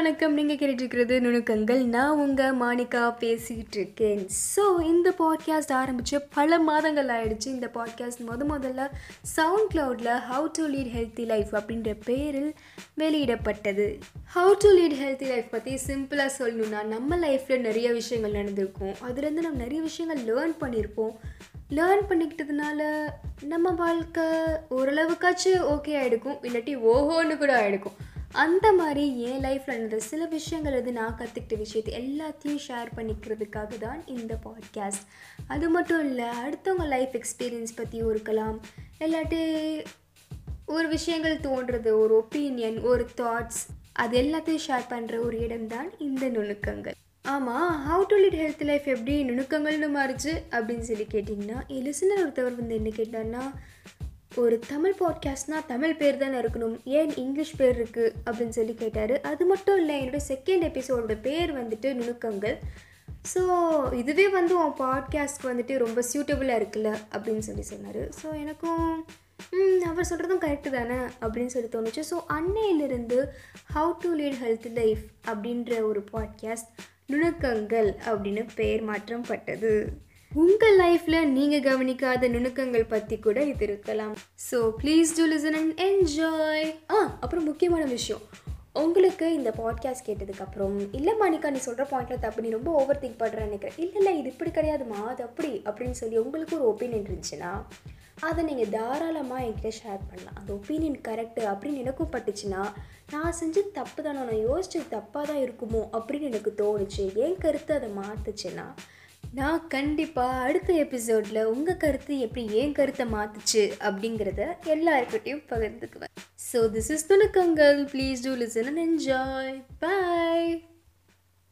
வணக்கம். நீங்கள் கேட்டுட்ருக்கிறது நுணுக்கங்கள். நான் உங்கள் மாணிக்கா பேசிகிட்டு இருக்கேன் ஸோ இந்த பாட்காஸ்ட் ஆரம்பித்து பல மாதங்கள் ஆயிடுச்சு. இந்த பாட்காஸ்ட் முத முதல்ல sound க்ளவுடில் how to lead healthy life அப்படின்ற பேரில் வெளியிடப்பட்டது. How to lead healthy life பற்றி சிம்பிளாக சொல்லணுன்னா நம்ம லைஃப்பில் நிறைய விஷயங்கள் நடந்திருக்கும். அதுலேருந்து நம்ம நிறைய விஷயங்கள் லேர்ன் பண்ணியிருப்போம் லேர்ன் பண்ணிக்கிட்டதுனால நம்ம வாழ்க்கை ஓரளவுக்காச்சும் ஓகே ஆகிடுக்கும் இல்லாட்டி ஓஹோன்னு கூட ஆகிடுக்கும் அந்த மாதிரி என் லைஃப்பில் நடந்த சில விஷயங்கள் எது நான் கற்றுக்கிட்ட விஷயத்தை எல்லாத்தையும் ஷேர் பண்ணிக்கிறதுக்காக தான் இந்த பாட்காஸ்ட் அது மட்டும் இல்லை அடுத்தவங்க லைஃப் எக்ஸ்பீரியன்ஸ் பற்றியும் இருக்கலாம். இல்லாட்டி ஒரு விஷயங்கள் தோன்றது ஒரு ஒப்பீனியன் ஒரு தாட்ஸ் அது எல்லாத்தையும் ஷேர் பண்ணுற ஒரு இடம்தான் இந்த நுணுக்கங்கள். ஆமாம் how to lead health life எப்படி நுணுக்கங்கள்னு மாறிச்சு அப்படின்னு சொல்லி கேட்டிங்கன்னா என் லிசனர் ஒருத்தவர் வந்து என்ன கேட்டார்னா ஒரு தமிழ் பாட்காஸ்ட்னால் தமிழ் பேர் தானே இருக்கணும். ஏன் இங்கிலீஷ் பேர் இருக்குது அப்படின்னு சொல்லி கேட்டார். அது மட்டும் இல்லை என்னுடைய செகண்ட் எபிசோடோட பேர் வந்துட்டு நுணுக்கங்கள். ஸோ இதுவே வந்து உன் பாட்காஸ்ட்க்கு வந்துட்டு ரொம்ப சூட்டபுளாக இருக்குல்ல அப்படின்னு சொல்லி சொன்னார். ஸோ எனக்கும் அவர் சொல்கிறதும் கரெக்டு தானே? அப்படின்னு சொல்லி தோணுச்சு. ஸோ அன்னையிலிருந்து how to lead health life அப்படின்ற ஒரு பாட்காஸ்ட் நுணுக்கங்கள் அப்படின்னு பெயர் மாற்றம் பட்டது உங்கள் லைஃப்பில் நீங்கள் கவனிக்காத நுணுக்கங்கள் பற்றி கூட இது இருக்கலாம் so please do listen and enjoy ஆ அப்புறம் முக்கியமான விஷயம். உங்களுக்கு இந்த பாட்காஸ்ட் கேட்டதுக்கப்புறம் இல்லை மாணிக்கா நீ சொல்கிற பாயிண்ட்டில் தப்பு நீ ரொம்ப ஓவர் திங்க் பண்ணுறேன்னு நினைக்கிறேன். இல்லை இல்லை இது இப்படி கிடையாதுமா அது அப்படி அப்படின்னு சொல்லி உங்களுக்கு ஒரு ஒப்பீனியன் இருந்துச்சுன்னா அதை நீங்கள் தாராளமாக என்கிட்ட ஷேர் பண்ணலாம். அந்த ஒப்பீனியன் கரெக்டு அப்படின்னு எனக்கும் பட்டுச்சுன்னா நான் செஞ்சது தப்பு தானே நான் யோசிச்சது தப்பாக தான் இருக்குமோ அப்படின்னு எனக்கு தோணுச்சு. என் கருத்து அதை மாற்றுச்சுன்னா நான் கண்டிப்பாக அடுத்த எபிசோடில் உங்கள் கருத்து எப்படி ஏன் கருத்தை மாற்றுச்சு அப்படிங்கிறத எல்லாருக்கிட்டையும் பகிர்ந்துக்குவேன். So this is துணுக்கங்கள் please do listen and enjoy bye